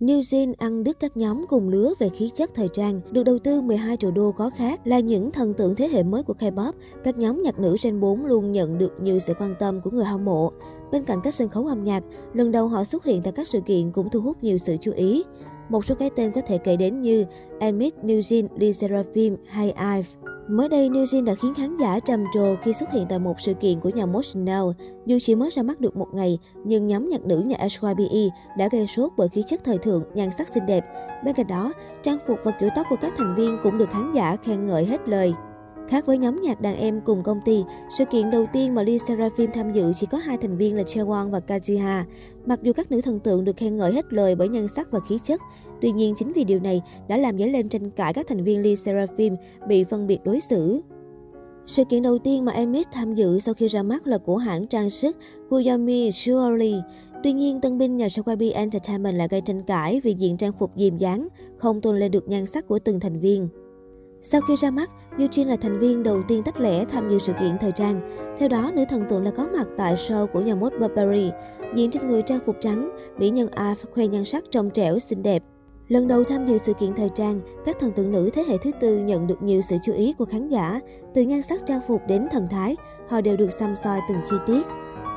New Jean ăn đứt các nhóm cùng lứa về khí chất thời trang, được đầu tư 12 triệu đô có khác là những thần tượng thế hệ mới của K-pop. Các nhóm nhạc nữ Gen 4 luôn nhận được nhiều sự quan tâm của người hâm mộ. Bên cạnh các sân khấu âm nhạc, lần đầu họ xuất hiện tại các sự kiện cũng thu hút nhiều sự chú ý. Một số cái tên có thể kể đến như Emmett, New Jean, Lee Seraphim hay Ive. Mới đây, New Jean đã khiến khán giả trầm trồ khi xuất hiện tại một sự kiện của nhà mốt Chanel. Dù chỉ mới ra mắt được một ngày, nhưng nhóm nhạc nữ nhà SYBE đã gây sốt bởi khí chất thời thượng, nhan sắc xinh đẹp. Bên cạnh đó, trang phục và kiểu tóc của các thành viên cũng được khán giả khen ngợi hết lời. Khác với nhóm nhạc đàn em cùng công ty, sự kiện đầu tiên mà Lee Seraphim tham dự chỉ có hai thành viên là Chaewon và Kajiha. Mặc dù các nữ thần tượng được khen ngợi hết lời bởi nhân sắc và khí chất, tuy nhiên chính vì điều này đã làm dấy lên tranh cãi các thành viên Lee Seraphim bị phân biệt đối xử. Sự kiện đầu tiên mà Emmett tham dự sau khi ra mắt là của hãng trang sức Guillaume Jewelry. Tuy nhiên, tân binh nhà YB Entertainment lại gây tranh cãi vì diện trang phục dìm dáng, không tôn lên được nhan sắc của từng thành viên. Sau khi ra mắt, Eugene là thành viên đầu tiên tách lẻ tham dự sự kiện thời trang. Theo đó, nữ thần tượng là có mặt tại show của nhà mốt Burberry. Diện trên người trang phục trắng, mỹ nhân Ave khoe nhan sắc trong trẻo xinh đẹp. Lần đầu tham dự sự kiện thời trang, các thần tượng nữ thế hệ thứ tư nhận được nhiều sự chú ý của khán giả. Từ nhan sắc trang phục đến thần thái, họ đều được xăm soi từng chi tiết.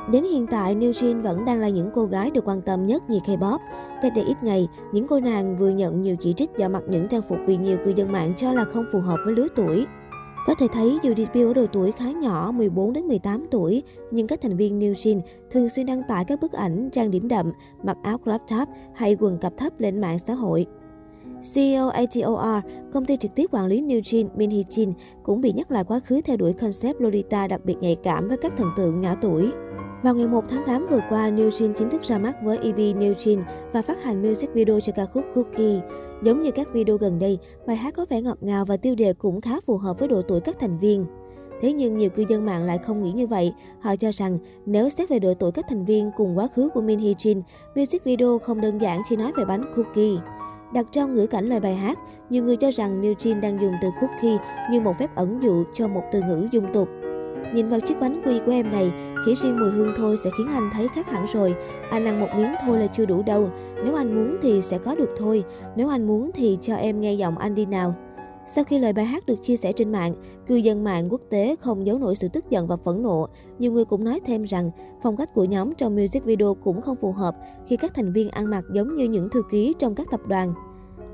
Đến hiện tại, New Jean vẫn đang là những cô gái được quan tâm nhất nhì K-pop. Cách đây ít ngày, những cô nàng vừa nhận nhiều chỉ trích do mặc những trang phục bị nhiều cư dân mạng cho là không phù hợp với lứa tuổi. Có thể thấy dù debut ở độ tuổi khá nhỏ 14 đến 18 tuổi, nhưng các thành viên New Jean thường xuyên đăng tải các bức ảnh trang điểm đậm, mặc áo crop top hay quần cặp thấp lên mạng xã hội. CEO ATOR, công ty trực tiếp quản lý New Jean, Min Hee Jin, cũng bị nhắc lại quá khứ theo đuổi concept Lolita đặc biệt nhạy cảm với các thần tượng nhỏ tuổi. Vào ngày 1 tháng 8 vừa qua, New Jean chính thức ra mắt với EP New Jean và phát hành music video cho ca khúc Cookie. Giống như các video gần đây, bài hát có vẻ ngọt ngào và tiêu đề cũng khá phù hợp với độ tuổi các thành viên. Thế nhưng nhiều cư dân mạng lại không nghĩ như vậy. Họ cho rằng nếu xét về độ tuổi các thành viên cùng quá khứ của Min Hee Jin, music video không đơn giản chỉ nói về bánh cookie. Đặt trong ngữ cảnh lời bài hát, nhiều người cho rằng New Jean đang dùng từ cookie như một phép ẩn dụ cho một từ ngữ dung tục. Nhìn vào chiếc bánh quy của em này, chỉ riêng mùi hương thôi sẽ khiến anh thấy khác hẳn rồi. Anh ăn một miếng thôi là chưa đủ đâu. Nếu anh muốn thì sẽ có được thôi. Nếu anh muốn thì cho em nghe giọng anh đi nào. Sau khi lời bài hát được chia sẻ trên mạng, cư dân mạng quốc tế không giấu nổi sự tức giận và phẫn nộ. Nhiều người cũng nói thêm rằng phong cách của nhóm trong music video cũng không phù hợp khi các thành viên ăn mặc giống như những thư ký trong các tập đoàn.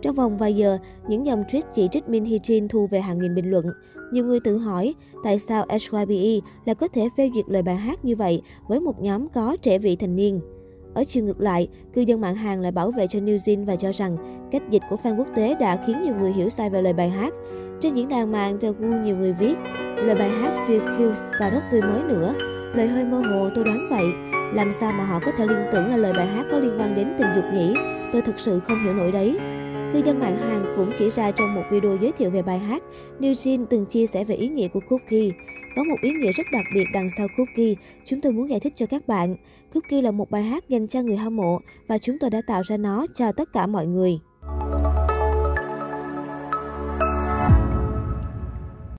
Trong vòng vài giờ, những dòng tweet chỉ trích Min Hee Jin thu về hàng nghìn bình luận. Nhiều người tự hỏi tại sao HYBE lại có thể phê duyệt lời bài hát như vậy với một nhóm có trẻ vị thành niên. Ở chiều ngược lại, cư dân mạng Hàn lại bảo vệ cho New Jean và cho rằng cách dịch của fan quốc tế đã khiến nhiều người hiểu sai về lời bài hát. Trên diễn đàn mạng Daegu nhiều người viết lời bài hát siêu cute và rất tươi mới nữa. Lời hơi mơ hồ tôi đoán vậy. Làm sao mà họ có thể liên tưởng là lời bài hát có liên quan đến tình dục nhỉ? Tôi thực sự không hiểu nổi đấy. Cư dân mạng Hàn cũng chỉ ra trong một video giới thiệu về bài hát, New Jin từng chia sẻ về ý nghĩa của Cookie. Có một ý nghĩa rất đặc biệt đằng sau Cookie, chúng tôi muốn giải thích cho các bạn. Cookie là một bài hát dành cho người hâm mộ và chúng tôi đã tạo ra nó cho tất cả mọi người.